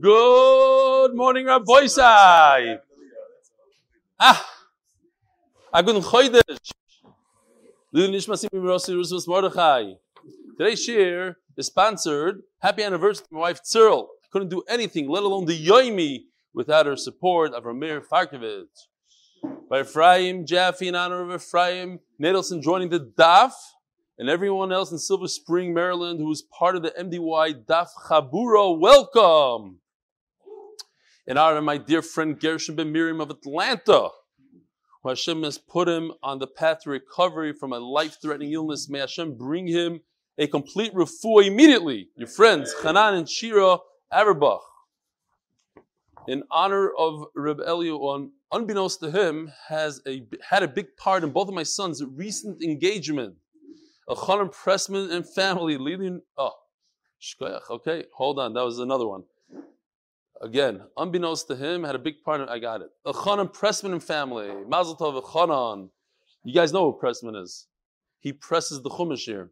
Good morning, Rabbi Sai. Ah, Agun Chodesh. Today's shir is sponsored. Happy anniversary to my wife Cyril. Couldn't do anything, let alone the Yoimi, without her support of Ramir Farkovich. By Ephraim Jaffe in honor of Ephraim Nadelson joining the DAF and everyone else in Silver Spring, Maryland who is part of the MDY DAF Chaburo. Welcome! In honor of my dear friend Gershon Ben Miriam of Atlanta, who Hashem has put him on the path to recovery from a life-threatening illness. May Hashem bring him a complete refuah immediately. Your friends, Hanan and Shira Averbach. In honor of Reb Eliyahu, unbeknownst to him, has a, had a big part in both of my sons' recent engagement. A Chanan Pressman and family leading. Oh. Okay, hold on. That was another one. Again, unbeknownst to him, had a big part in I got it. A Chanan Pressman family. Mazel Tov Chanan. You guys know who Pressman is. He presses the Chumash here.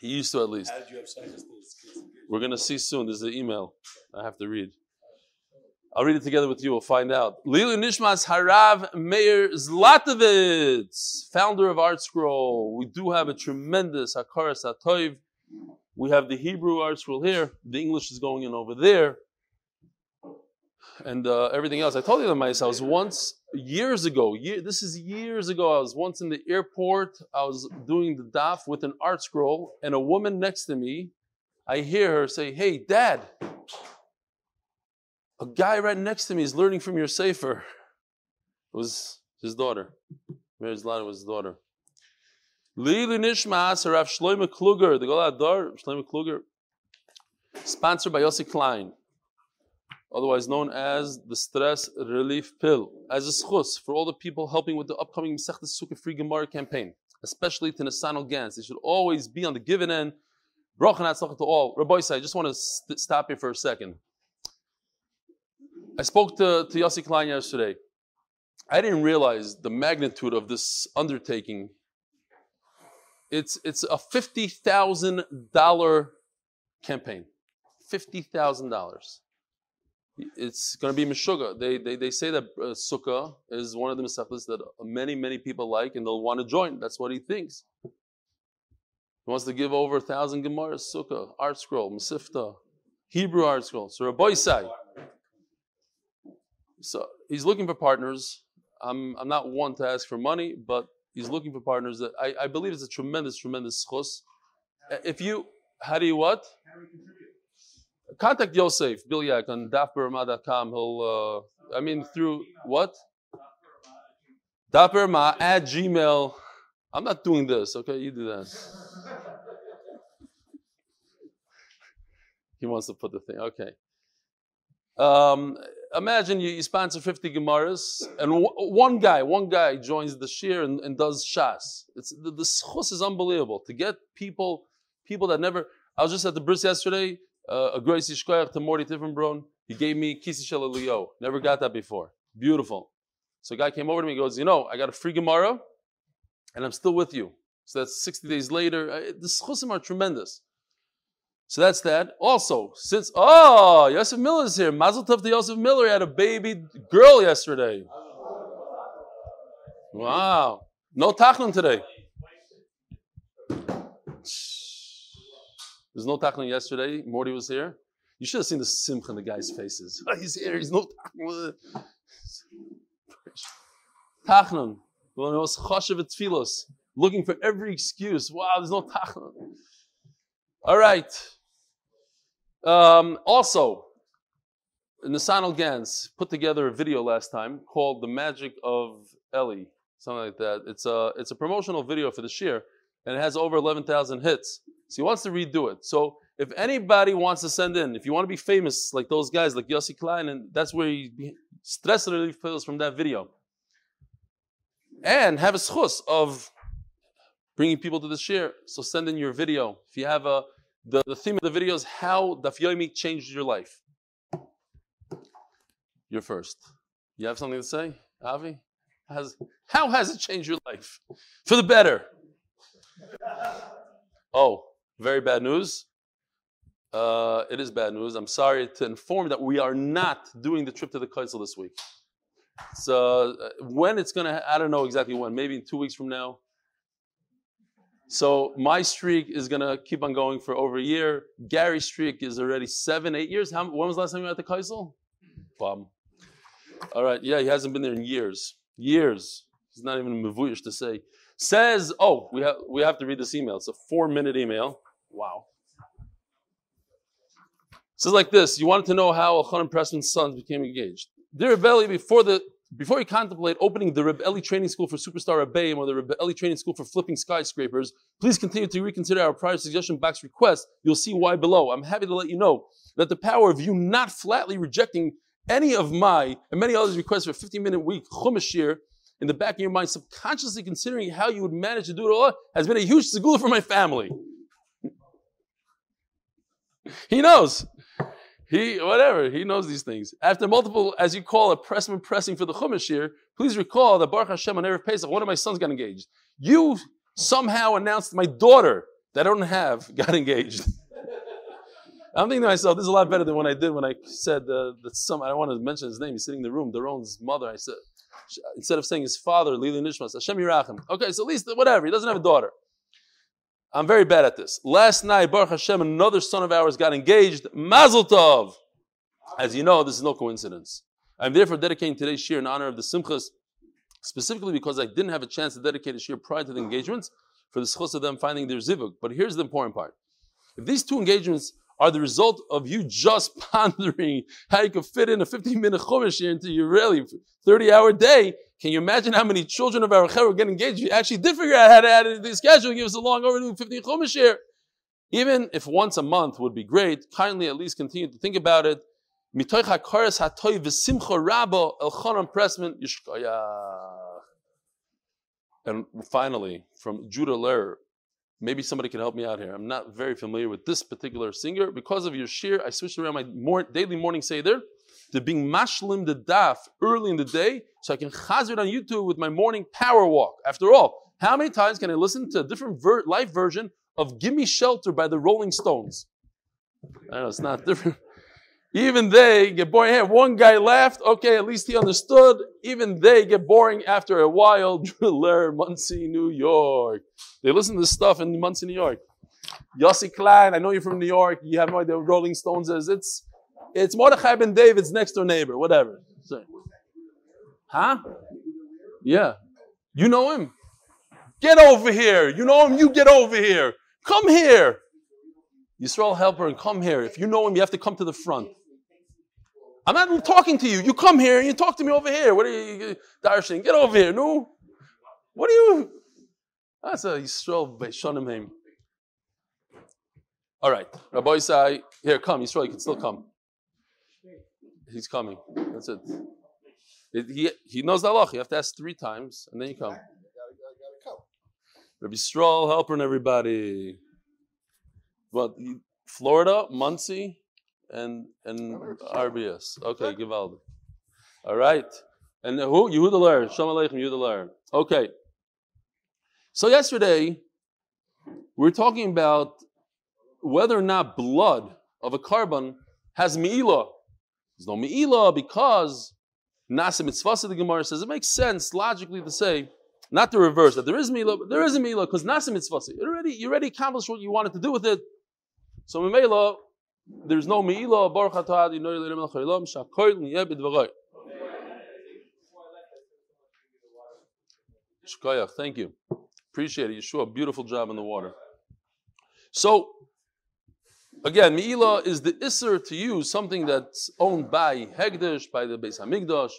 He used to at least. How did you have science? We're going to see soon. There's an email I have to read. I'll read it together with you. We'll find out. Lili Nishmas Harav Meir Zlotowitz, founder of Art Scroll. We do have a tremendous Hakaras Atoiv. We have the Hebrew Art Scroll here. The English is going in over there. And uh, everything else. I told you the mice. I was once years ago. Year, this is years ago. I was once in the airport. I was doing the daf with an art scroll, and a woman next to me. I hear her say, "Hey, Dad." A guy right next to me is learning from your sefer. It was his daughter. Mary Zlata was his daughter. Lili Nishmas, Rav Kluger, the Golad Dar, Kluger, sponsored by Yossi Klein, otherwise known as the Stress Relief Pill, as a schus for all the people helping with the upcoming Masechtas Sukkah Free Gemara campaign, especially to Nasanel Gans. They should always be on the given end. Bracha and to all. Rabbi I just want to st- stop here for a second. I spoke to, to Yossi Klein yesterday. I didn't realize the magnitude of this undertaking. It's, it's a $50,000 campaign. $50,000. It's going to be Meshuggah. They, they, they say that uh, Sukkah is one of the Mesechtas that many, many people like and they'll want to join. That's what he thinks. He wants to give over a thousand Gemaras, Sukkah, Art Scroll, Mesifta, Hebrew Art Scroll. So Rabbi Sai, so he's looking for partners. I'm, I'm not one to ask for money, but he's looking for partners that I, I believe it's a tremendous, tremendous schus. If you, how do you what? Contact Yosef Bilyak on dafberma.com. He'll, uh, I mean, through what? Dafberma at Gmail. I'm not doing this, okay? You do this. he wants to put the thing, okay. Um, imagine you, you, sponsor 50 Gemaras, and w- one guy, one guy joins the shir and, and does shas. It's, the, the schus is unbelievable. To get people, people that never, I was just at the bris yesterday, uh, a Gracie Shkoyach to Morty Tiffenbron. He gave me Kisi Shalaliyo. Never got that before. Beautiful. So a guy came over to me and goes, You know, I got a free Gemara, and I'm still with you. So that's 60 days later. Uh, the schusim are tremendous. So that's that. Also, since oh, Yosef Miller is here. Mazel tov to Yosef Miller. He had a baby girl yesterday. Wow. No tachlin today. There's no tachlin yesterday. Morty was here. You should have seen the simcha in the guy's faces. he's here. He's no tachlin. Tachlin. Looking for every excuse. Wow, there's no tachlin. All right. Um, also, Nisanel Gans put together a video last time called "The Magic of Eli," something like that. It's a it's a promotional video for the shir, and it has over eleven thousand hits. So he wants to redo it. So if anybody wants to send in, if you want to be famous like those guys, like Yossi Klein, and that's where he stress relief feels from that video, and have a schus of bringing people to the shir. So send in your video. If you have a the, the theme of the video is how Daf Yomi changed your life. You're first. You have something to say, Avi? Has, how has it changed your life? For the better. Oh, very bad news. Uh, it is bad news. I'm sorry to inform that we are not doing the trip to the Kaisel this week. So uh, when it's gonna, I don't know exactly when. Maybe in two weeks from now. So my streak is gonna keep on going for over a year. Gary's streak is already seven, eight years. How, when was the last time you were at the Kaisel? Problem. All right. Yeah, he hasn't been there in years. Years. He's not even mavuyish to say. Says, oh, we have we have to read this email. It's a four minute email. Wow. Says like this: You wanted to know how Elchanan Pressman's sons became engaged. Dear Rebelli, before the before you contemplate opening the Rebelli training school for superstar Rebbeim or the Rebelli training school for flipping skyscrapers, please continue to reconsider our prior suggestion box request. You'll see why below. I'm happy to let you know that the power of you not flatly rejecting any of my and many others requests for a 15 minute week chumash year in the back of your mind, subconsciously considering how you would manage to do it all, has been a huge segula for my family. He knows. He, whatever, he knows these things. After multiple, as you call it, pressman pressing for the Chumash here, please recall that Baruch Hashem on Erev Pesach, one of my sons got engaged. You somehow announced my daughter that I don't have got engaged. I'm thinking to myself, this is a lot better than what I did when I said uh, that some, I don't want to mention his name, he's sitting in the room, Daron's mother. I said, instead of saying his father, Lili Nishmas, Hashem Yirachim. Okay, so at least, whatever, he doesn't have a daughter. I'm very bad at this. Last night, Baruch Hashem, another son of ours got engaged. Mazel Tov! As you know, this is no coincidence. I'm therefore dedicating today's shir in honor of the Simchas, specifically because I didn't have a chance to dedicate a shir prior to the engagements for the schos of them finding their zivug. But here's the important part. If these two engagements are the result of you just pondering how you could fit in a 15 minute chumash into your really 30 hour day. Can you imagine how many children of our were get engaged? You actually did figure out how to add it to the schedule give us a long overdue 15 chumash here. Even if once a month would be great, kindly at least continue to think about it. And finally, from Judah Lehr, Maybe somebody can help me out here. I'm not very familiar with this particular singer. Because of your shir, I switched around my more, daily morning seder to being mashlim the daf early in the day so I can chazir on YouTube with my morning power walk. After all, how many times can I listen to a different ver- live version of Gimme Shelter by the Rolling Stones? I know it's not different. Even they get boring. Hey, one guy laughed. Okay, at least he understood. Even they get boring after a while. Driller, Monsey, New York. They listen to stuff in Monsey, New York. Yossi Klein, I know you're from New York. You have no idea what Rolling Stones is. It's it's Mordechai ben David's next door neighbor, whatever. Huh? Yeah. You know him? Get over here. You know him? You get over here. Come here. Yisrael helper and come here. If you know him, you have to come to the front. I'm not talking to you. You come here and you talk to me over here. What are you, Darshan? Get over here. No. What are you? That's a Yisrael Beishonim him. All right. Rabbi say, here, come. Yisrael, you can still come. He's coming. That's it. he, he knows the law. You have to ask three times and then you come. Rabbi Stroll, helper and everybody. Well, Florida, Monsey, and and RBS. Okay, Givaldi. All right. And who? Yehuda Lehr. Shalom Aleichem, Yehuda Lehr. Okay. So yesterday, we are talking about whether or not blood of a carbon has mi'ilah. There's no mi'ilah because Nasa Mitzvah, the Gemara says, it makes sense logically to say, not the reverse, that there is mi'ilah, but there is a mi'ilah because Mitzvah, you already, you already accomplished what you wanted to do with it. So Mimela, there's no Meila, Baruch Atah, Yinoy Lerim El Chaylam, Shakoy Niyeh B'dvaroy. Shkoyach, thank you. Appreciate it. Yeshua, beautiful job in the water. So, again, Meila is the Isser to use something that's owned by Hegdish, by the Beis Hamikdash.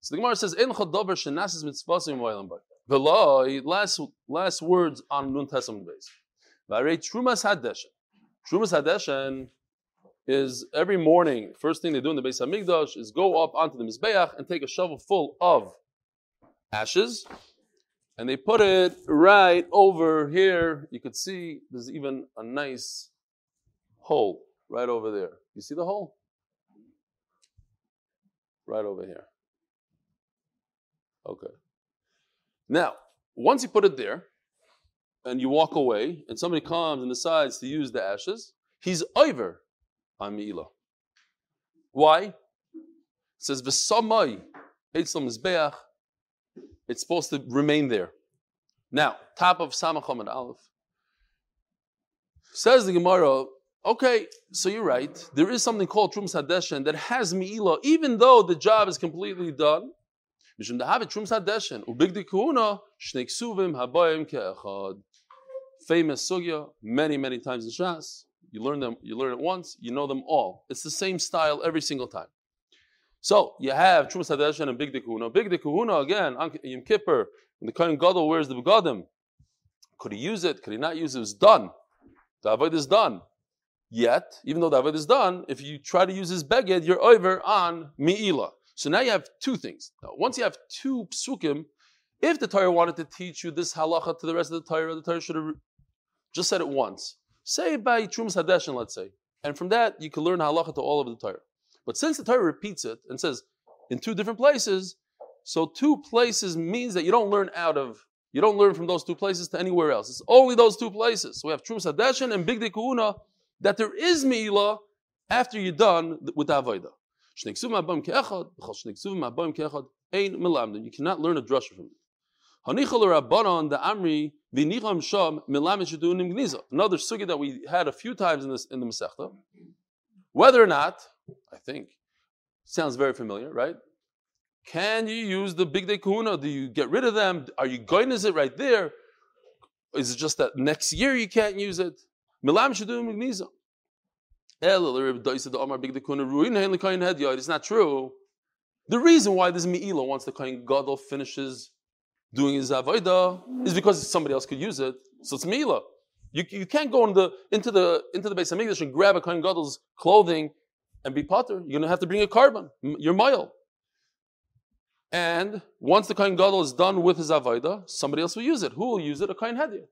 So the Gemara says, "En chodover shenasis mitzvasim v'aylam bay." The law, last last words on Nun Tesam base. V'arei trumas hadeshen. Trumas Hadeshen is every morning, first thing they do in the Beis Hamikdash is go up onto the Mizbeach and take a shovel full of ashes, and they put it right over here. You could see there's even a nice hole right over there. You see the hole? Right over here. Okay. Now, once you put it there, and you walk away, and somebody comes and decides to use the ashes, he's over on Me'ilah. Why? It says, V'samai, Eitzlam Mizbeach, it's supposed to remain there. Now, top of Samachom and Aleph. Says the Gemara, okay, so you're right. There is something called Trumas Hadeshen that has Mi'ilah, even though the job is completely done. Famous sugya, many, many times in Shas. You learn them, you learn it once, you know them all. It's the same style every single time. So you have Trumas Hadeshen and Bigdei Kehuna. Bigdei Kehuna again, Yom Kippur, when the Kohen Gadol wears the begadim. Could he use it? Could he not use it? It was done. The avoid is done. Yet, even though the avoid is done, if you try to use his beged, you're over on mi'ila. So now you have two things. Now, once you have two psukim, if the Torah wanted to teach you this halacha to the rest of the Torah, the Torah should have just said it once. Say by Trumas Hadeshin, let's say. And from that, you can learn halacha to all of the Torah. But since the Torah repeats it and says in two different places, so two places means that you don't learn out of, you don't learn from those two places to anywhere else. It's only those two places. So we have Trumas Hadeshin and Bigdei Kehuna that there is Mi'ilah after you're done with Avodah. You cannot learn a drasha from it. Another sugi that we had a few times in this in the Masechta. Whether or not, I think, sounds very familiar, right? Can you use the big day kahuna? Do you get rid of them? Are you going to it right there? Is it just that next year you can't use it? It's not true. The reason why this Mi'ila, once the Kohen Gadol finishes doing his Avodah, is because somebody else could use it. So it's Mi'ila. You, you can't go in the, into the into the base of English and grab a Kohen Gadol's clothing and be potter. You're to have to bring a carbon. You're mile. And once the Kohen Gadol is done with his Avodah, somebody else will use it. Who will use it? A Kohen Hediot.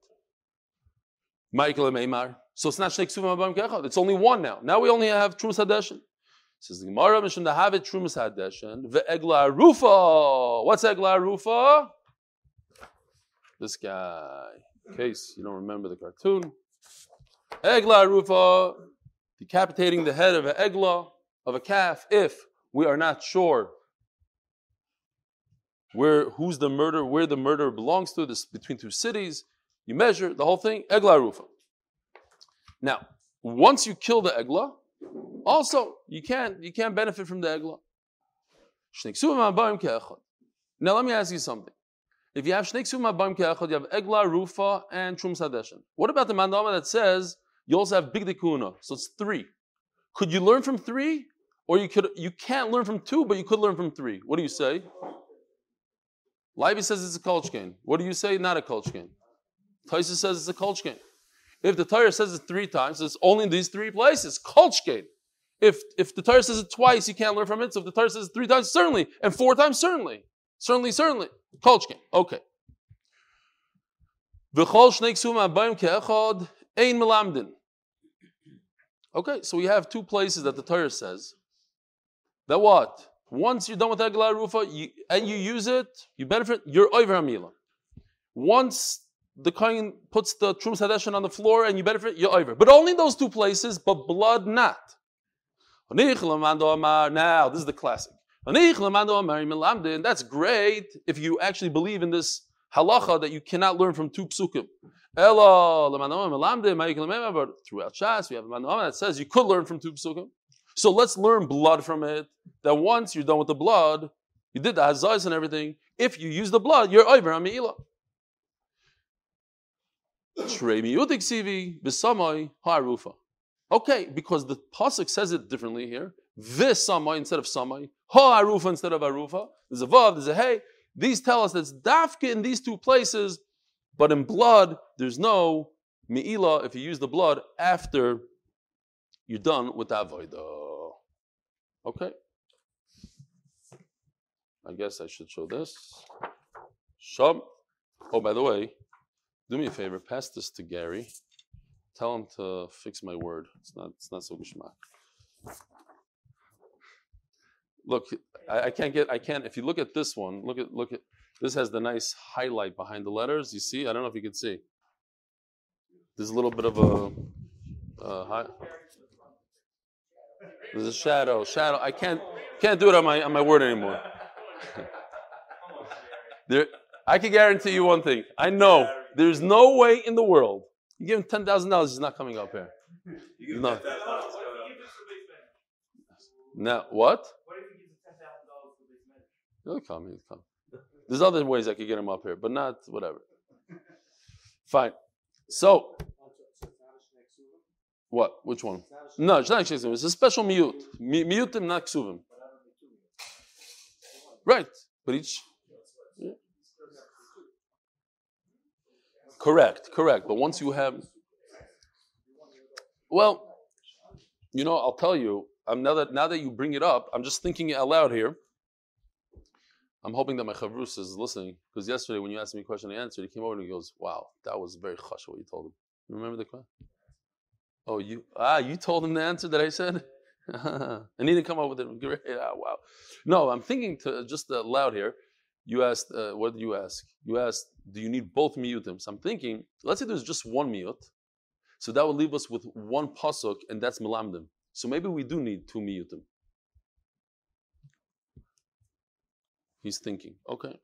Michael and Meimar. So it's not Shnei Ksuvim Abam Kechad. It's only one now. Now we only have Trumas Hadeshin. Says the Gemara, Mishum to have it Trumas Hadeshin. Ve'egla Rufa. What's Egla Rufa? This guy. In case you don't remember the cartoon. Egla Rufa. Decapitating the head of an Egla, of a calf, if we are not sure where who's the murder, where the murder belongs to, this between two cities. You measure the whole thing, egla rufa. Now, once you kill the egla, also you can't you can't benefit from the egla. Now let me ask you something. If you have shnei ksuvim ke'echad, you have egla rufa and trum sadeshin. What about the mandama that says you also have bigdei kehuna? So it's three. Could you learn from three, or you could you can't learn from two, but you could learn from three? What do you say? Leiby says it's a kolchkin. What do you say? Not a kolchkin. Taisa says it's a kolchkin. If the Torah says it three times, it's only in these three places. Kolchkin. If if the Torah says it twice, you can't learn from it. So if the Torah says it three times, certainly, and four times, certainly, certainly, certainly, kolchkin. Okay. Okay, so we have two places that the Torah says that what once you're done with Eglah Rufa you, and you use it, you benefit, you're over Amila. Once the Kohen puts the Trumas Hadeshen on the floor and you benefit, you're over. But only those two places, but blood not. Now, this is the classic. That's great if you actually believe in this halacha that you cannot learn from two psukim. But throughout Shas, we have a that says you could learn from two psukim. So let's learn blood from it. That once you're done with the blood, you did the hazais and everything. If you use the blood, you're over on meila. Okay, because the pasuk says it differently here. This samai instead of samai, ha arufa instead of arufa. There's a vav, there's a hey. These tell us that's dafka in these two places, but in blood there's no meila if you use the blood after you're done with the avodah. Okay. I guess I should show this. Shom. Oh, by the way, do me a favor, pass this to Gary. Tell him to fix my word. It's not it's not so geschmack. Look, I, I, can't get I can't if you look at this one, look at look at this has the nice highlight behind the letters. You see? I don't know if you can see. There's a little bit of a Uh, hi. There's a shadow. Shadow. I can't can't do it on my on my word anymore. there, I can guarantee you one thing. I know there's no way in the world you give him ten thousand dollars, he's not coming up here. No. Now what? He'll come. He'll come. There's other ways I could get him up here, but not whatever. Fine. So, what? Which one? No, it's not. It's a special miyut. Miyutim, not ksuvim. Right. But each. Correct, correct. But once you have. Well, you know, I'll tell you, I'm now that now that you bring it up, I'm just thinking it aloud here. I'm hoping that my chavrus is listening because yesterday when you asked me a question, I answered. He came over and he goes, "Wow, that was very hush what you told him." You remember the question? Oh, you ah, you told him the answer that I said, and he didn't come up with it. Great, ah, wow. No, I'm thinking to just uh, loud here. You asked, uh, what did you ask? You asked, do you need both miyutim? So I'm thinking, let's say there's just one miyut, so that would leave us with one pasuk, and that's melamdim. So maybe we do need two miyutim. He's thinking, okay.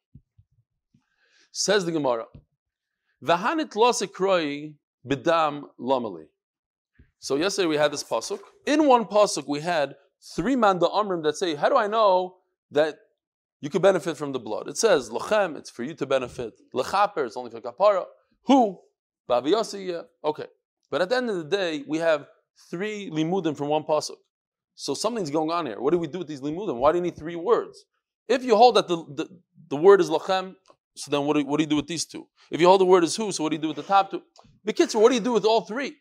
Says the Gemara, V'hanit losekroi bidam lamali. So yesterday we had this pasuk. In one pasuk we had three manda amrim that say, how do I know that you could benefit from the blood? It says, lachem, it's for you to benefit. Lechaper, it's only for kapara. Who? Baviyasi, Okay. But at the end of the day, we have three limudim from one pasuk. So something's going on here. What do we do with these limudim? Why do you need three words? If you hold that the, the, the word is lachem, so then what do, what do you do with these two? If you hold the word is who, so what do you do with the top two? Bekitzer, what do you do with all three?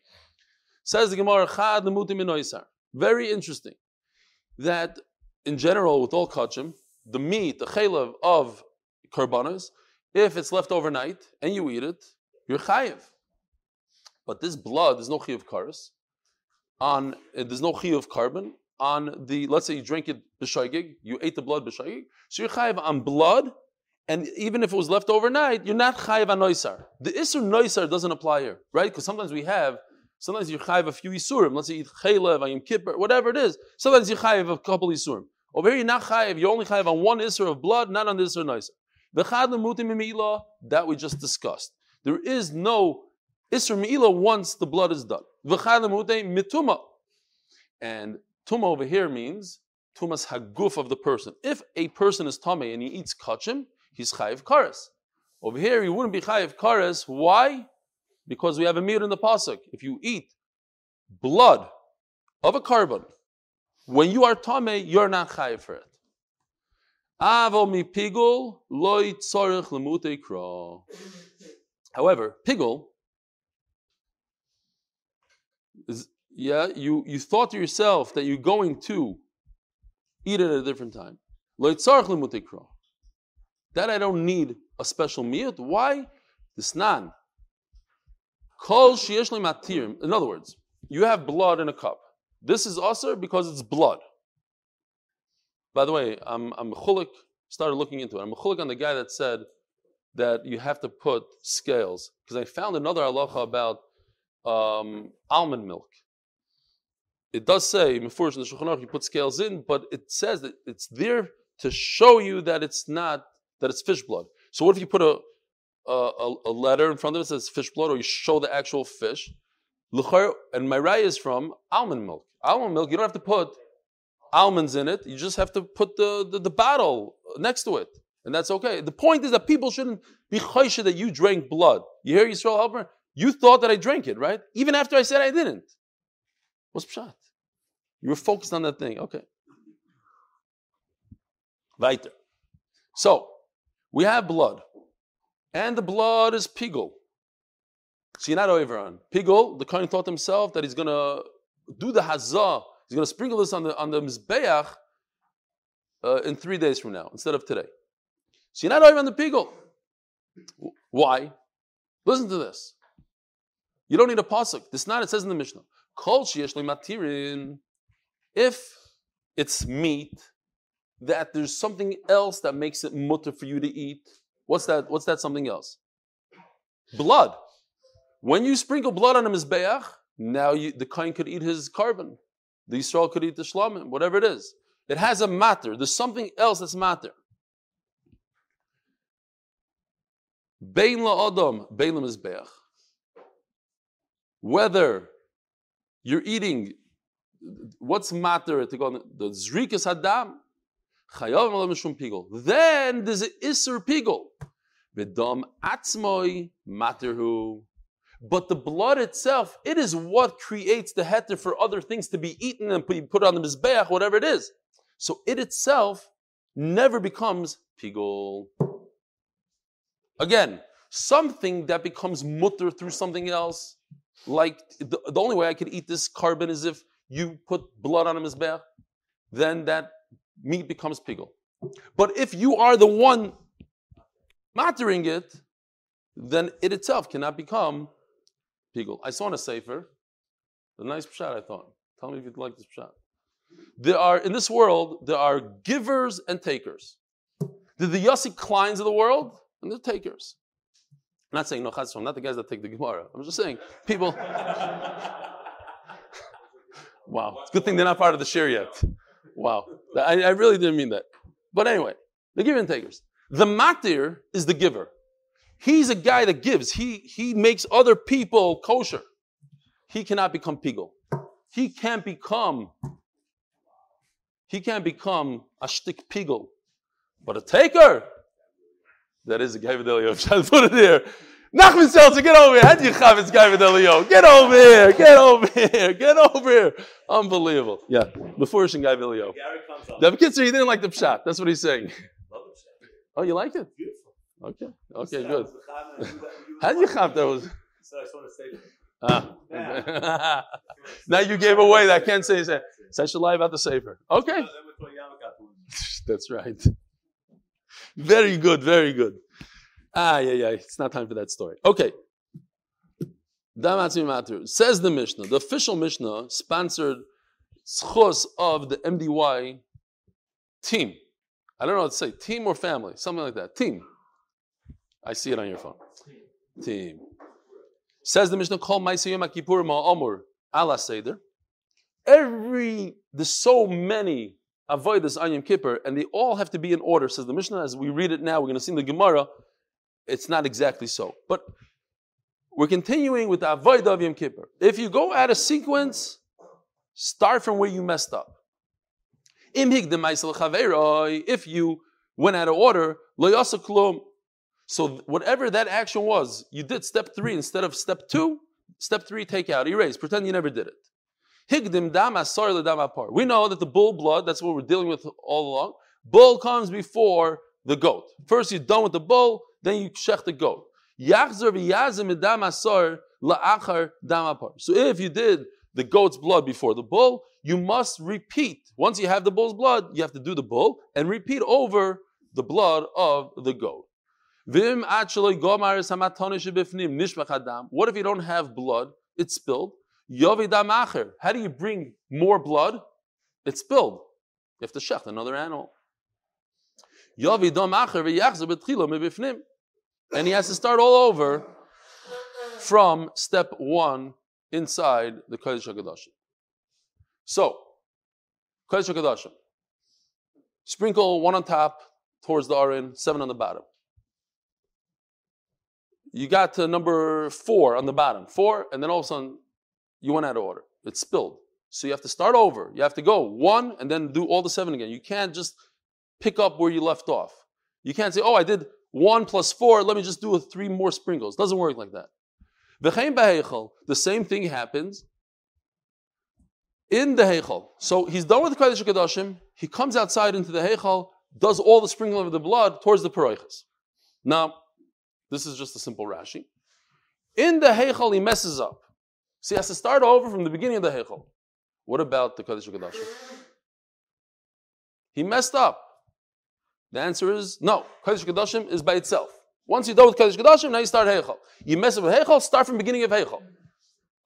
Says the Gemara, Chad lemutim Very interesting. That in general, with all kachim, the meat, the chaylev of karbanas, if it's left overnight and you eat it, you're chayiv. But this blood, there's no chiyuv karas. On there's no chiyuv carbon on the, let's say you drink it b'shaygig, you ate the blood b'shaygig, so you're chayiv on blood, and even if it was left overnight, you're not chayiv on noisar. The isur noisar doesn't apply here, right? Because sometimes we have, sometimes you're chayiv a few isurim, let's say you eat chaylev, ayim kippur, whatever it is, sometimes you're chayiv a couple isurim. Over here you're not chayiv, you're only chayiv on one isur of blood, not on the isur noisar. V'chad l'mutim The that we just discussed. There is no isur me'ila once the blood is done. V'chad l'mutim mituma. And Tuma over here means tumas haguf of the person. If a person is tame and he eats kachim, he's chayiv kares. Over here, he wouldn't be chayiv kares. Why? Because we have a mir in the pasuk. If you eat blood of a carbon, when you are tame, you're not chayiv for it. However, pigul is yeah, you, you thought to yourself that you're going to eat it at a different time. That I don't need a special meal. Why? The snan. In other words, you have blood in a cup. This is also because it's blood. By the way, I'm, I'm chulik, started looking into it. I'm a chulik on the guy that said that you have to put scales. Because I found another halacha about um, almond milk it does say, in the Shulchan Aruch, you put scales in, but it says that it's there to show you that it's not, that it's fish blood. So what if you put a, a, a letter in front of it that says fish blood, or you show the actual fish? And my rai is from almond milk. Almond milk, you don't have to put almonds in it, you just have to put the, the, the bottle next to it. And that's okay. The point is that people shouldn't be chaysha that you drank blood. You hear Yisrael Helper? You thought that I drank it, right? Even after I said I didn't. What's pshat? You were focused on that thing. Okay. Weiter. So, we have blood. And the blood is pigul. So you're not over on. Pigul, the Kohen thought himself that he's going to do the hazah. He's going to sprinkle this on the, on the Mizbeach uh, in three days from now instead of today. So you're not over on the pigul. Why? Listen to this. You don't need a pasuk. This not, it says in the Mishnah. Kol matirin. If it's meat, that there's something else that makes it mutter for you to eat. What's that? What's that something else? Blood. When you sprinkle blood on a mizbeach, Now you, the Kain could eat his carbon. The Israel could eat the shlamim, whatever it is. It has a matter. There's something else that's matter. Bein la'adam, bein mizbeach. Whether you're eating, what's matter to go on the zrikas hadam, chayav mishum pigol. Then there's an iser pigol. V'dam atzmoi materhu. But the blood itself, it is what creates the heter for other things to be eaten and put, put on the mizbeach, whatever it is. So it itself never becomes pigol. Again, something that becomes mutter through something else, like the, the, only way I could eat this carbon is if you put blood on a mizbeach, then that meat becomes pigul. But if you are the one mattering it, then it itself cannot become pigul. I saw in a sefer, a nice pshat I thought. Tell me if you'd like this pshat. There are, in this world, there are givers and takers. The, the Yossi Kleins of the world, and the takers. I'm not saying no chazal, not the guys that take the Gemara. I'm just saying people. wow, it's a good thing they're not part of the share yet. Wow, I, I really didn't mean that. But anyway, the giver and takers. The matir is the giver. He's a guy that gives. He he makes other people kosher. He cannot become pigul. He can't become. He can't become a shtik pigul. But a taker, that is a guy with Elio. Try to put it there. Nachman Seltzer, get over here. How do you have this guy with Elio? Get over here. Get over here. Get over here. Unbelievable. Yeah. Before Shin guy Elio. The Kitzer, he didn't like the pshat. That's what he's saying. Oh, you like it? Okay. Okay, good. How did you have those? Ah. now you gave away that. I can't say that. So I should lie about the safer. Okay. That's right. Very good, very good. Ah, yeah, yeah. It's not time for that story. Okay. Says the Mishnah, the official Mishnah sponsored schos of the MDY team. I don't know what to say, team or family, something like that. Team. I see it on your phone. Team. Says the Mishnah, call Maisayim Kippur Ma'amur ala Seder. Every, there's so many avoid this on Yom Kippur, and they all have to be in order, says the Mishnah. As we read it now, we're going to see in the Gemara, it's not exactly so. But we're continuing with the avoid of Yom Kippur. If you go out of sequence, start from where you messed up. If you went out of order, so whatever that action was, you did step three instead of step two, step three, take out, erase, pretend you never did it. Higdim dama dam asar apar. We know that the bull blood, that's what we're dealing with all along. Bull comes before the goat. First you're done with the bull, then you shech the goat. Yachzer v'yazim la'achar. So if you did the goat's blood before the bull, you must repeat. Once you have the bull's blood, you have to do the bull and repeat over the blood of the goat. What if you don't have blood? It's spilled. How do you bring more blood? It's spilled. You have to shech another animal. And he has to start all over from step one inside the Kodesh HaKadoshim. So, Kodesh HaKadoshim. Sprinkle one on top towards the Arin, seven on the bottom. You got to number four on the bottom. Four, and then all of a sudden you went out of order. It's spilled. So you have to start over. You have to go one and then do all the seven again. You can't just pick up where you left off. You can't say, oh, I did one plus four, let me just do three more sprinkles. Doesn't work like that. The same thing happens in the Heichal. So he's done with the Kodesh Kadashim, he comes outside into the Heichal, does all the sprinkling of the blood towards the Paroichas. Now, this is just a simple Rashi. In the Heichal, he messes up. So he has to start over from the beginning of the Heichel. What about the Kodesh HaKadoshim? He messed up. The answer is no. Kodesh HaKadoshim is by itself. Once you're done with Kodesh HaKadoshim, now you start Heichel. You mess up with Heichel, start from the beginning of Heichel.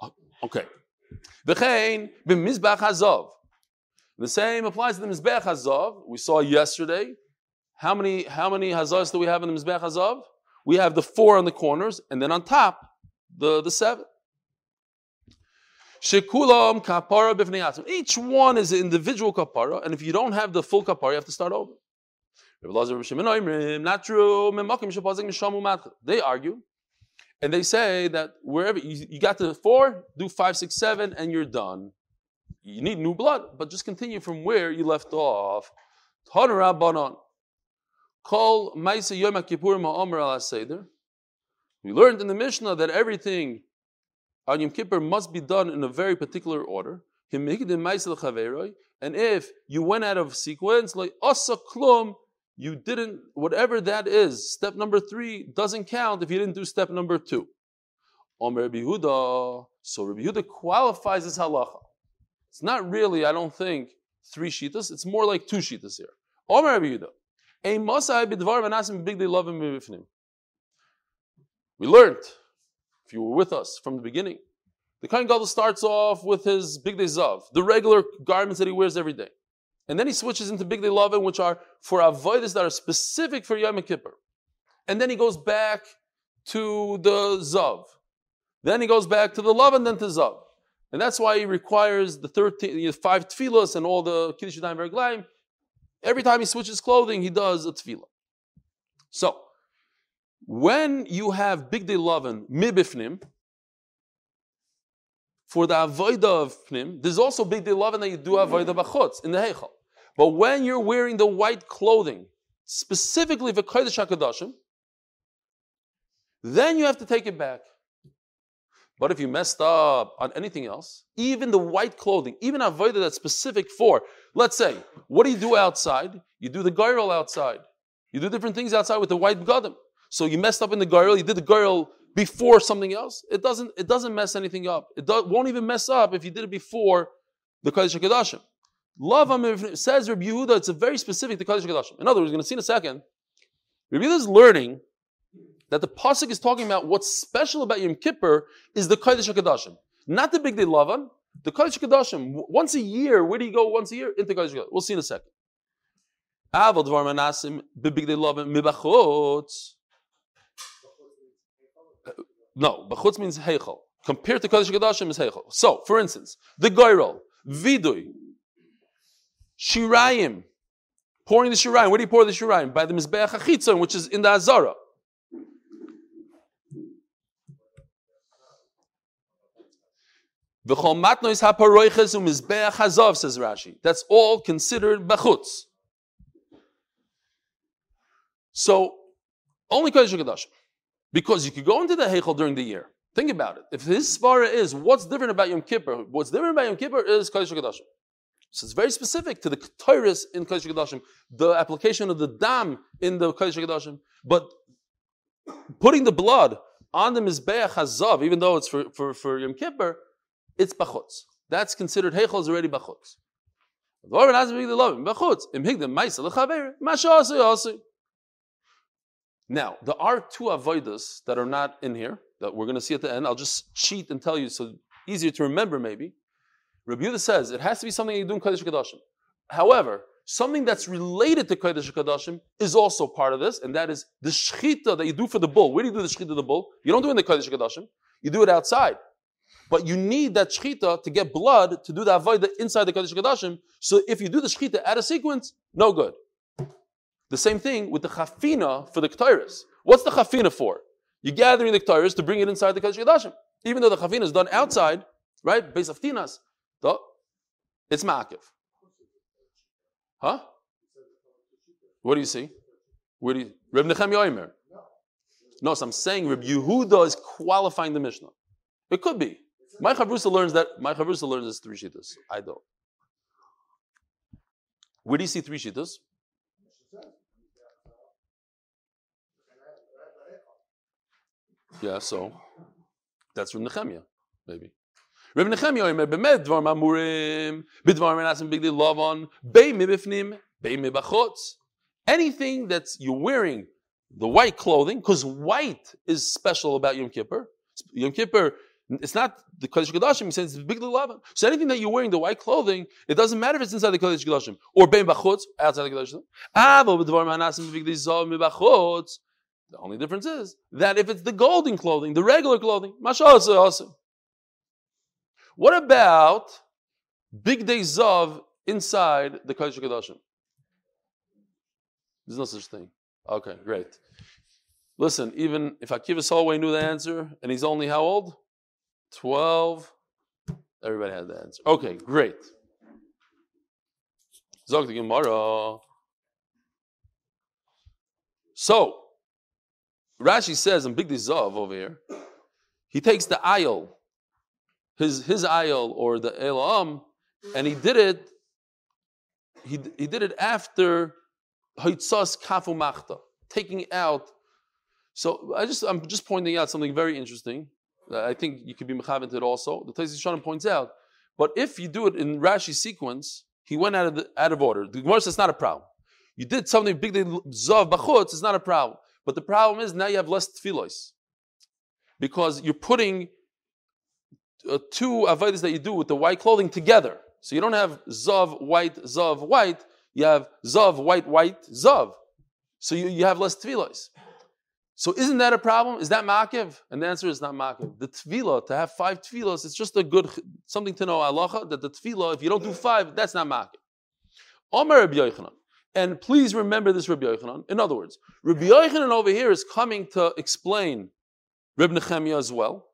Oh, okay. V'chein b'mizbach hazov. The same applies to the Mizbech Hazov. We saw yesterday. How many, how many Hazovs do we have in the Mizbech Hazov? We have the four on the corners, and then on top, the, the seven. Shekulam kapara b'fnei Each one is an individual kapara, and if you don't have the full kapara, you have to start over. They argue, and they say that wherever you, you got to four, do five, six, seven, and you're done. You need new blood, but just continue from where you left off. Call. We learned in the Mishnah that everything on Yom Kippur must be done in a very particular order. And if you went out of sequence, like Klum, you didn't, whatever that is, step number three doesn't count if you didn't do step number two. So Rabbi Yehuda qualifies as halacha. It's not really, I don't think, three shitas, it's more like two shitas here. Omer Rabbi Yehuda, we learned, if you were with us from the beginning, the Kohen Gadol starts off with his bigdei zav, the regular garments that he wears every day. And then he switches into bigdei lavin, which are for avoiders that are specific for Yom Kippur. And then he goes back to the zav. Then he goes back to the love and then to zav. And that's why he requires the 13, five tefillas and all the Kiddush Verglaim Every time he switches clothing, he does a tefillah. So, when you have bigdei lavin mibifnim, for the avoida of pnim, there's also bigdei lavin that you do avoida bachutz in the heichal. But when you're wearing the white clothing, specifically for kodesh hakadashim, then you have to take it back. But if you messed up on anything else, even the white clothing, even avoida that's specific for, let's say, what do you do outside? You do the girl outside. You do different things outside with the white gadim. So you messed up in the girl, you did the girl before something else. It doesn't, it doesn't mess anything up. It do, won't even mess up if you did it before the Kodesh HaKadoshim. Love says Rabbi Yehuda, it's a very specific to Kodesh HaKadoshim. In other words, we're going to see in a second, Rabbi Yehuda is learning that the pasuk is talking about what's special about Yom Kippur is the Kodesh Hakadoshim, not the Bigdei Lavan. The Kodesh Hakadoshim. Once a year, where do you go? Once a year into Kodesh Hakadoshim. We'll see in a second. No, Bachutz means Heichel. Compared to Kodesh Hakadoshim is Heichel. So, for instance, the Goyrol, Vidui, Shirayim, pouring the Shirayim. Where do you pour the Shirayim? By the Mizbeach Achitzon, which is in the Azara. That's all considered bachutz. So, only Kodesh HaKadosh. Because you could go into the Heichel during the year. Think about it. If his svara is, what's different about Yom Kippur? What's different about Yom Kippur is Kodesh HaKadosh. So it's very specific to the Torahs in Kodesh HaKadoshim, the application of the dam in the Kodesh HaKadoshim. But putting the blood on the Mizbeach Hazav, even though it's for, for, for Yom Kippur, it's bachutz. That's considered heichel is already bachutz. Now, there are two avoidas that are not in here that we're going to see at the end. I'll just cheat and tell you so easier to remember maybe. Yehuda says it has to be something you do in Kodesh Kadashim. However, something that's related to Kodesh Kadashim is also part of this, and that is the shechita that you do for the bull. Where do you do the shechita of the bull? You don't do it in the Kodesh Kadashim. You do it outside. But you need that shechita to get blood to do the avodah inside the Kodesh Kodashim. So if you do the shechita out of sequence, no good. The same thing with the chafina for the ketairis. What's the chafina for? You're gathering the ketairis to bring it inside the Kodesh. Even though the chafina is done outside, right, base of tinas, it's ma'akiv. Huh? What do you see? Where do you, Reb Nechem Yoimer? No, so I'm saying Reb Yehuda is qualifying the Mishnah. It could be. My chavrusa learns that. My chavrusa learns this three shitas. I don't. Where do you see three shitas? Yeah, so that's from Nehemiah, maybe. Reb Nehemiah omer bemed dvar mamurim bidvar menasim bigdi lavon bei mibifnim bei mibachotz. Anything that you're wearing the white clothing because white is special about Yom Kippur. Yom Kippur it's not the Kodesh Kodashim, he says it's big lava. So anything that you're wearing, the white clothing, it doesn't matter if it's inside the Kodesh Kodashim or bein bachutz, outside the Kodesh Kodashim. Ah, The only difference is that if it's the golden clothing, the regular clothing, mashal awesome. What about big day Zav inside the Kodesh Kodashim? There's no such thing. Okay, great. Listen, even if Akiva Solway knew the answer, and he's only how old? 12. Everybody had the answer. Okay, great. Zog the Gemara. So, Rashi says in Big Zav over here, he takes the aisle, his his aisle or the elam, and he did it. He, he did it after Haitzas Kafu Machta, taking out. So I just I'm just pointing out something very interesting. I think you could be mechavent it also. The Taisis Shalom points out, but if you do it in Rashi sequence, he went out of the, out of order. The Gemara says it's not a problem. You did something big zav bachutz, it's not a problem. But the problem is now you have less tefillos because you're putting uh, two avodas that you do with the white clothing together. So you don't have zav white zav white. You have zav white white zav. So you, you have less tefillos. So isn't that a problem? Is that makiv? And the answer is not makiv. The tefillah, to have five tefillahs, it's just a good something to know halacha that the tefillah, if you don't do five, that's not makiv. Omer Rabbi Yochanan. And please remember this Rabbi Yochanan. In other words, Rabbi Yochanan over here is coming to explain Reb Nechemia as well.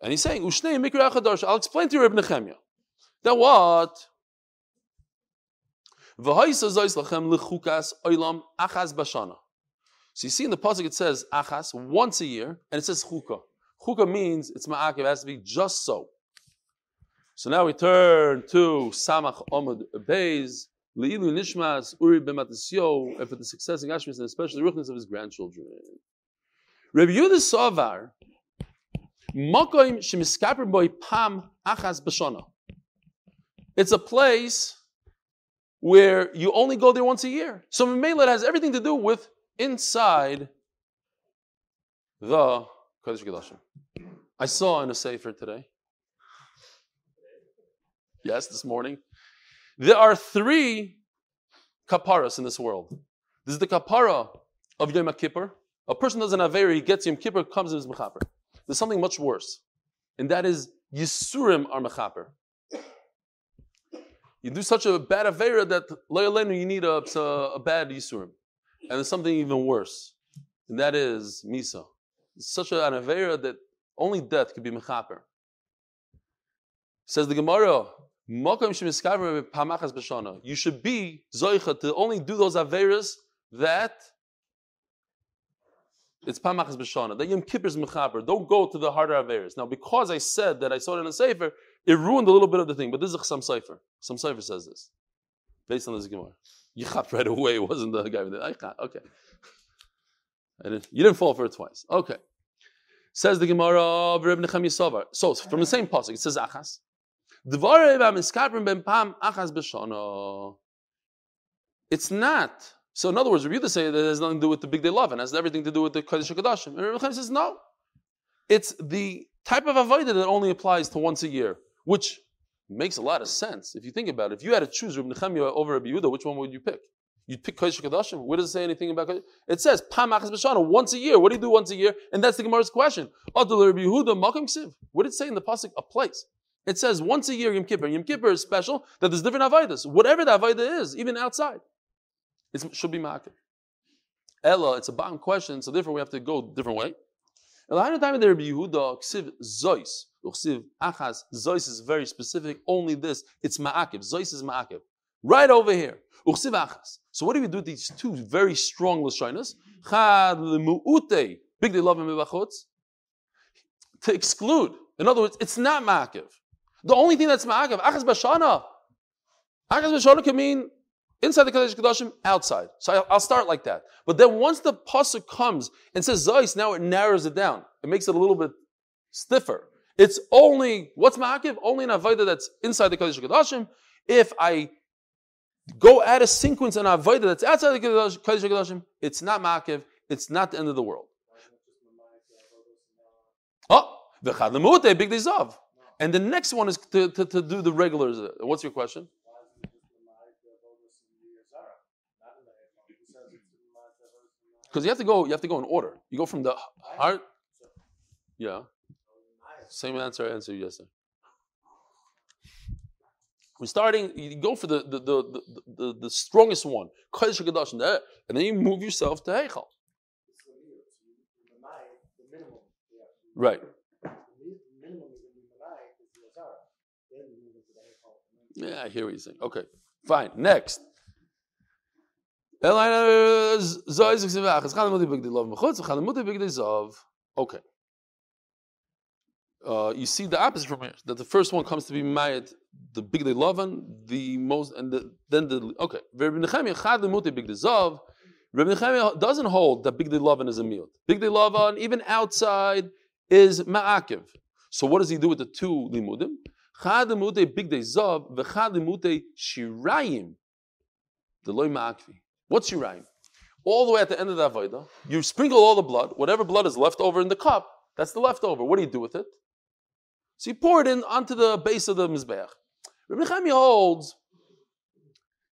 And he's saying, Ushnei Mikra Achadarsh, I'll explain to you Reb Nechemia. That what? So you see in the pasuk it says achas once a year, and it says chukah. Chukah means it's ma'akiv, it has to be just so. So now we turn to Samach Omud Beis, Le'ilu Nishmas, Uri B'matasyo, and for the success of Gashmis, and especially the richness of his grandchildren. Rabbi Yehuda Savar, Mokoim Shemiskaper Boy Pam Achas B'Shona. It's a place where you only go there once a year. So Mamela has everything to do with inside the Kodesh Kodashim. I saw in a Sefer today. Yes, this morning. There are three kaparas in this world. This is the kapara of Yom Kippur. A person does an Aver, he gets Yom Kippur, comes in his Mechaper. There's something much worse, and that is Yisurim are Mechaper. You do such a bad Avera that you need a, a, a bad Yisurim. And there's something even worse, and that is Misa. It's such an Avera that only death could be Mechaper. Says the Gemara, you should be zoicha to only do those averas that it's pamachas b'shana. That Yom Kippur's mechaper. Don't go to the harder averas. Now, because I said that I saw it in a sefer, it ruined a little bit of the thing. But this is a some sefer. Some sefer says this, based on this gemara. You chapped right away. It wasn't the guy with the I Okay. You didn't fall for it twice. Okay. Says the Gemara of Reb Necham So from the same pasuk, it says achas. It's not. So in other words, Rabbi say that it has nothing to do with the bigdei lavan has everything to do with the Kodesh HaKadoshim. And Rabbi says no. It's the type of avodah that only applies to once a year, which makes a lot of sense if you think about it. If you had to choose Rabbi Nechemia over Rabbi Yehuda, which one would you pick? You'd pick Kodesh HaKadoshim. Where does it say anything about Kodesh? It says Pam Achas once a year. What do you do once a year? And that's the Gemara's question. What did it say in the pasuk? A place. It says once a year Yom Kippur. Yom Kippur is special that there's different avodas. Whatever the avodah is, even outside, it should be makir. Ella, it's a bottom question, so therefore we have to go a different way. Achas. Zois is very specific. Only this. It's ma'akiv. Zois is ma'akiv. Right over here. Uchsiv achas. So what do we do with these two very strong lemu'ute. Bigdei lavan To exclude. In other words, it's not ma'akiv. The only thing that's ma'agav, achas bashana. Achas bashana can mean inside the Kodesh Kodashim, outside. So I'll start like that. But then once the pasuk comes and says Zais, now it narrows it down. It makes it a little bit stiffer. It's only, what's ma'akiv? Only an avodah that's inside the Kodesh Kodashim. If I go add a sequence and avodah that's outside the Kodesh Kodashim, it's not ma'akiv. It's not the end of the world. Oh, the big dizav. And the next one is to, to, to do the regulars. What's your question? Because you have to go, you have to go in order. You go from the heart. Yeah. Same answer I answered yesterday. We're starting, you go for the, the, the, the, the, the strongest one, and then you move yourself to Heichal. Right. Yeah, I hear what you're saying. Okay, fine. Next. Okay. Uh, you see the opposite from here. That the first one comes to be Mayat, the bigdei lavan, the most, and the, then the okay. Rabbi Nechemia big zav. Rabbi Nechemia doesn't hold that bigdei lavan is a meal. Bigdei lavan, even outside, is ma'akiv. So what does he do with the two limudim? Chad limute bigdei zav, v'chad limute shirayim. The loy ma'akvi. What's shirayim? All the way at the end of the avodah, you sprinkle all the blood. Whatever blood is left over in the cup, that's the leftover. What do you do with it? So you pour it in onto the base of the mizbeach. Rabbi Chaim holds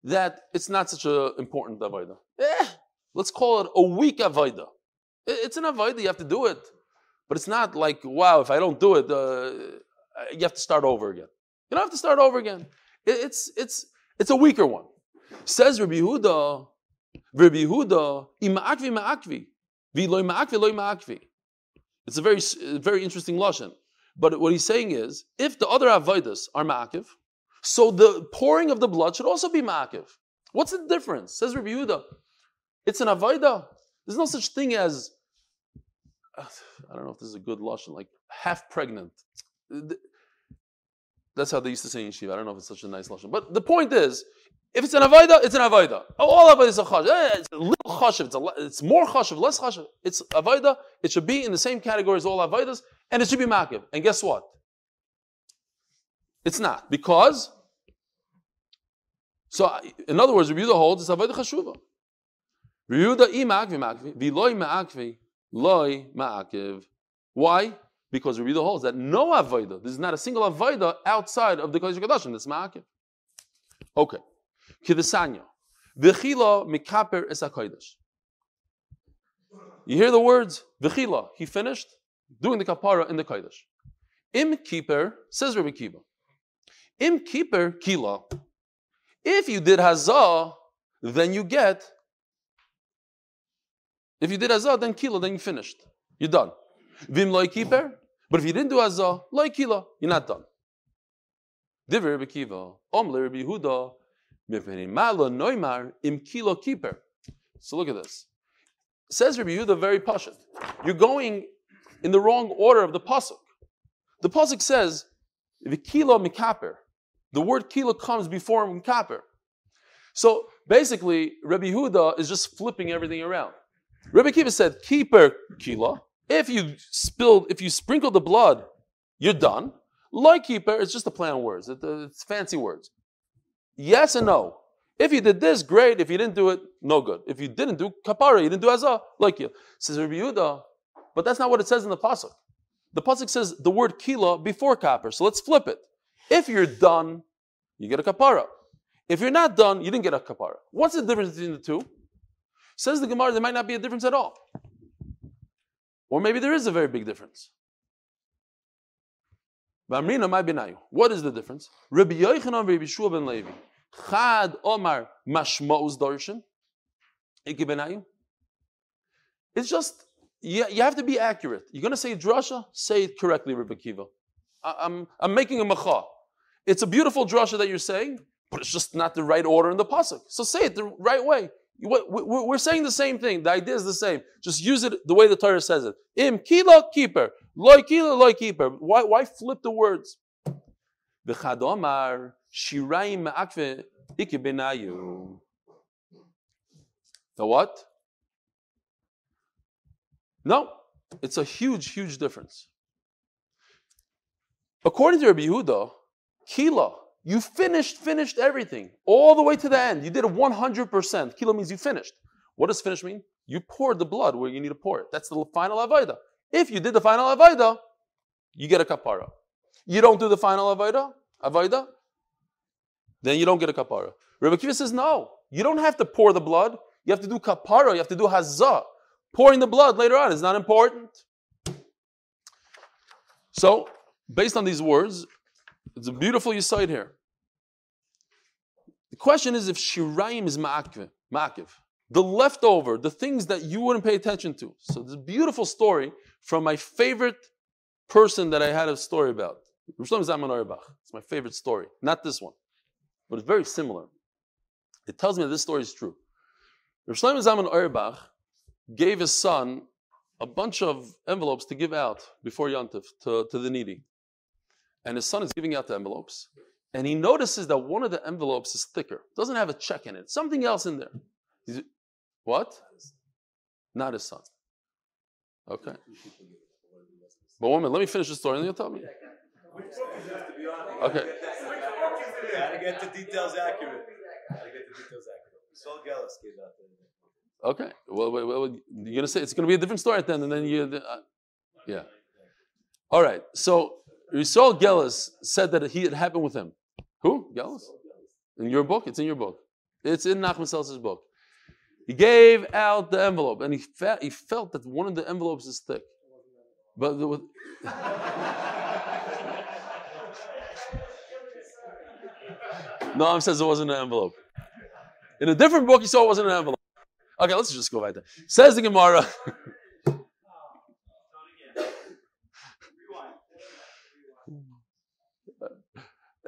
that it's not such an important avodah. Eh, let's call it a weak avodah. It's an avodah, you have to do it. But it's not like, wow, if I don't do it, uh, Uh, you have to start over again. You don't have to start over again. It's, it's, it's a weaker one. Says Rabbi Yehuda, Rabbi Yehuda, ima'akvi ma'akvi, v'loi ma'akvi loi ma'akvi. It's a very, very interesting lashon. But what he's saying is, if the other avodas are ma'akiv, so the pouring of the blood should also be ma'akiv. What's the difference? Says Rabbi Yehuda. It's an avodah. There's no such thing as I don't know if this is a good lashon, like half pregnant. That's how they used to say in Shiva. I don't know if it's such a nice lesson. But the point is, if it's an avodah, it's an avodah. All avodah is a. Eh, it's a little chashav. It's, it's more chashav, less chashav. It's avodah. It should be in the same category as all avodas, and it should be makiv. And guess what? It's not because. So, in other words, Yehuda holds it's avodah chashuva. Yehuda i ma'akvi ma'akvi, v'loi ma'akvi loy ma'akiv. Why? Because Rabbi holds that no avodah, this is not a single avodah outside of the kodesh kadashim. That's ma'akiv. Okay. Kivesanya. V'chila mikaper es HaKodesh. You hear the words v'chila. He finished doing the kapara in the kodesh. Im keeper says Rabbi Kiva. Im keeper kila. If you did hazah, then you get. If you did hazah, then kila, then you finished. You're done. Vim loy keeper. But if you didn't do hazah, loy kila, you're not done. Diver Rabbi Kiva. Om le Rabbi Huda. So look at this. Says Rabbi Yehuda very pashut. You're going in the wrong order of the pasuk. The pasuk says the kilo mikaper. The word kilo comes before mikaper. So basically, Rabbi Yehuda is just flipping everything around. Rabbi Kiva said keeper kilo. If you spilled, if you sprinkle the blood, you're done. Like keeper, it's just a play on words. Uh, it's fancy words. Yes and no. If you did this, great. If you didn't do it, no good. If you didn't do kapara, you didn't do azah, like you. Says Rabbi Yehuda, but that's not what it says in the pasuk. The pasuk says the word kila before kapar. So let's flip it. If you're done, you get a kapara. If you're not done, you didn't get a kapara. What's the difference between the two? Says the Gemara, there might not be a difference at all. Or maybe there is a very big difference. What is the difference? Rabbi Yochanan Rabbi Shua ben Levi. Chad Omar Mashmaus Darshan. It's just, you, you have to be accurate. You're going to say drasha, say it correctly, Rabbi Kiva. I, I'm, I'm making a macha. It's a beautiful drasha that you're saying, but it's just not the right order in the pasuk. So say it the right way. We're saying the same thing. The idea is the same. Just use it the way the Torah says it. Im kilo keeper, loy kilo loy keeper. Why, why flip the words? Shirayim. The what? No, it's a huge, huge difference. According to Rabbi Yehuda, kilo you finished, finished everything, all the way to the end. You did a 100%. Kilo means you finished. What does finish mean? You poured the blood where you need to pour it. That's the final avodah. If you did the final avodah, you get a kapara. You don't do the final avodah, avodah, then you don't get a kapara. Rabbi Kiva says, no, you don't have to pour the blood. You have to do kapara. You have to do hazah. Pouring the blood later on is not important. So, based on these words, it's a beautiful side here. Question is if shirayim is ma'akiv, ma'akiv. The leftover, the things that you wouldn't pay attention to. So this beautiful story from my favorite person that I had a story about. It's my favorite story. Not this one, but it's very similar. It tells me that this story is true. Rosh Zaman Auerbach gave his son a bunch of envelopes to give out before Yantif to, to the needy. And his son is giving out the envelopes. And he notices that one of the envelopes is thicker, doesn't have a check in it, something else in there. He's, what? Not his son. Okay. But minute, let me finish the story and you'll tell me. Okay. Gotta get the details accurate. Gotta get the details accurate. Saul Gellis gave out the. Okay. Well, well, well, you're gonna say it's gonna be a different story at the end, and then you, uh, yeah. All right. So Yisrael Gellis said that he had happened with him. Who? Gellis? In your book? It's in your book. It's in Nachman Seltzer's book. He gave out the envelope, and he felt, he felt that one of the envelopes is thick. But the, Noam says it wasn't an envelope. In a different book, he saw it wasn't an envelope. Okay, let's just go right there. Says the Gemara.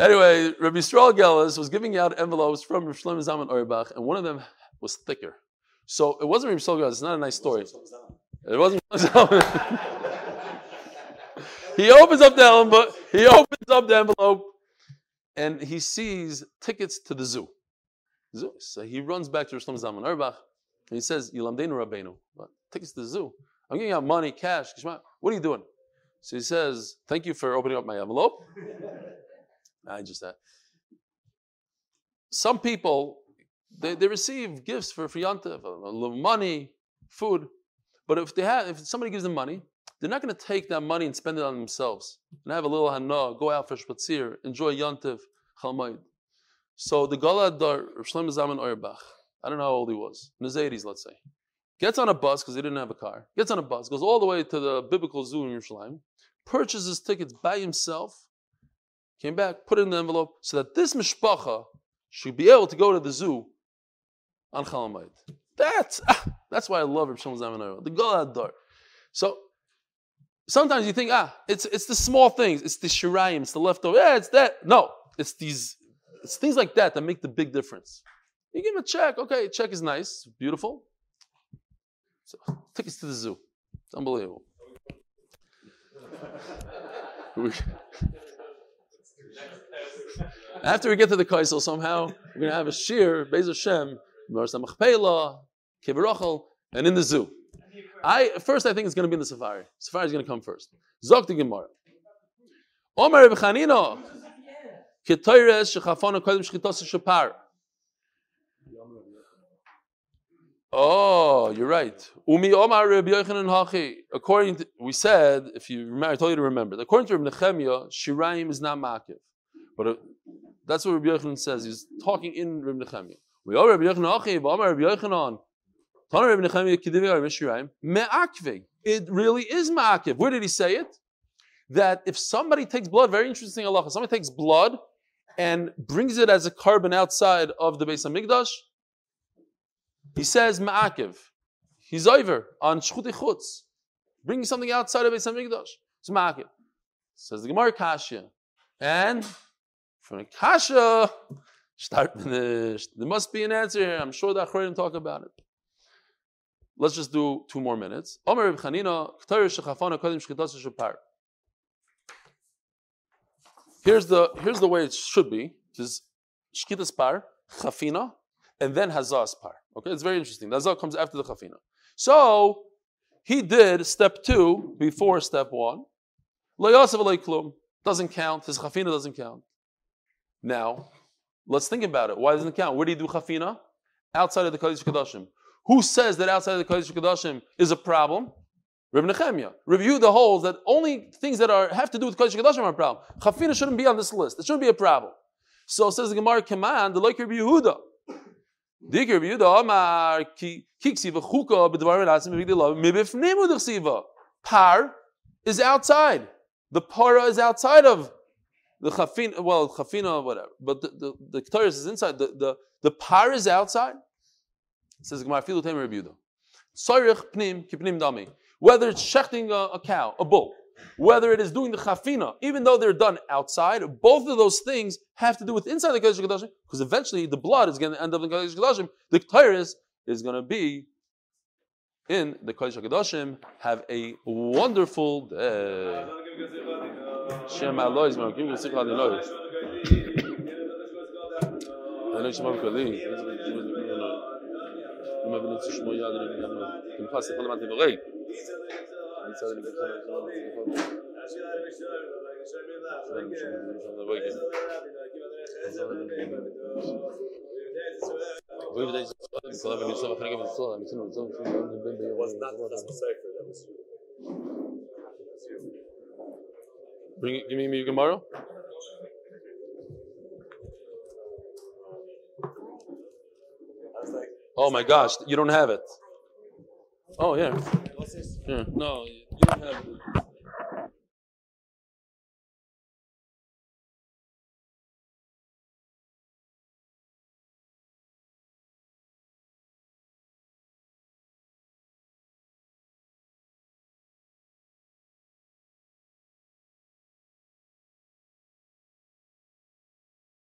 anyway, Rabbi Yisrael Gellis was giving out envelopes from Rav Shlomo Zalman Auerbach, and one of them was thicker. So it wasn't Rabbi Yisrael Gellis. It's not a nice story. It wasn't. he opens up the envelope. He opens up the envelope, and he sees tickets to the zoo. zoo. So he runs back to Rav Shlomo Zalman Auerbach, and he says, "Yilamdeinu Rabbeinu, tickets to the zoo. I'm giving out money, cash. What are you doing?" So he says, "Thank you for opening up my envelope." I just that. Some people they, they receive gifts for for a little money, food, but if they have, if somebody gives them money, they're not going to take that money and spend it on themselves and have a little hana, go out for spatzir, enjoy Yantav, Chalmaid. So the Galadar, Shlomo Zalman Auerbach, I don't know how old he was, in his 80s, let's say, gets on a bus because he didn't have a car, gets on a bus, goes all the way to the biblical zoo in Yerushalayim, purchases tickets by himself, came back, put it in the envelope, so that this mishpacha should be able to go to the zoo on Chalamayit. That's ah, that's why I love Rav Zaman the Golad Dar. So sometimes you think, ah, it's it's the small things, it's the shirayim, it's the leftover, yeah, it's that. No, it's these, it's things like that that make the big difference. You give him a check, okay, check is nice, beautiful. So, tickets to the zoo. It's unbelievable. After we get to the Kaisel, somehow we're going to have a shear, Beis Hashem, Marsa Machpelah, Kibarachel, and in the zoo. I first I think it's going to be in the safari. Safari is going to come first. Zok the Gemara. Omar Reb Chanina. Ketoires shechafona kodim shchitos shapar. Oh, you're right. Umi Omar Reb Yochanan Hachi. According to, we said, if you remember, I told you to remember, according to Reb Nechemia, Shiraim is not makiv. But uh, that's what Reb Yochanan says. He's talking in Reb Nechemia. We are Reb Yochanan Hachi, Omar Reb Yochanan. It really is ma'akiv. Where did he say it? That if somebody takes blood, very interesting Allah, somebody takes blood and brings it as a korban outside of the Beis Hamikdash, he says ma'akiv. He's over on shchuti chutz, bringing something outside of Beis Hamikdash. It's ma'akiv. Says the Gemara Kasha, and from Kasha, start finished. There must be an answer here. I'm sure the Achronim talk about it. Let's just do two more minutes. Omer Reb Chanina, Here's the here's the way it should be. Is shkitas par, chafina, and then hazas par. Okay, it's very interesting. The hazah comes after the chafina. So he did step two before step one. Doesn't count. His chafina doesn't count. Now, let's think about it. Why doesn't it count? Where do you do chafina? Outside of the Kodesh Kodashim. Who says that outside of the Kodesh Kodashim is a problem? Reb Nechemia. Review the holes that only things that are have to do with Kodesh Kodashim are a problem. Chafina shouldn't be on this list. It shouldn't be a problem. So says the Gemara command, the like Reb Yehuda. Dik Reb Yehuda Amar ki ksiva chuka b'dvarim. Par is outside. The para is outside of the chafina, well, chafina, whatever. But the the, the is inside. The the the par is outside. It says Gemara filu temer rebuda. Soirich pnim kipnim dami. Whether it's shechting a, a cow, a bull, whether it is doing the chafina, even though they're done outside, both of those things have to do with inside the Kodesh Kodashim, because eventually the blood is going to end up in the Kodesh Kodashim. The Ketores is going to be in the Kodesh Kodashim. Have a wonderful day. Shem Alois, man, give me a sikh Alois. אני לא שמע בקולי. אם אבן יצא שמו יד, אני גם תמחס, יכול למדתי ברי. אני צעד לי ככה, ואוי ודאי כל אבן יוסף אחרי גם יצא, אני צריך לצום שום בן ביום. Bring it, give me your was Oh my gosh, you don't have it. Oh yeah. Yeah. No, you don't have it.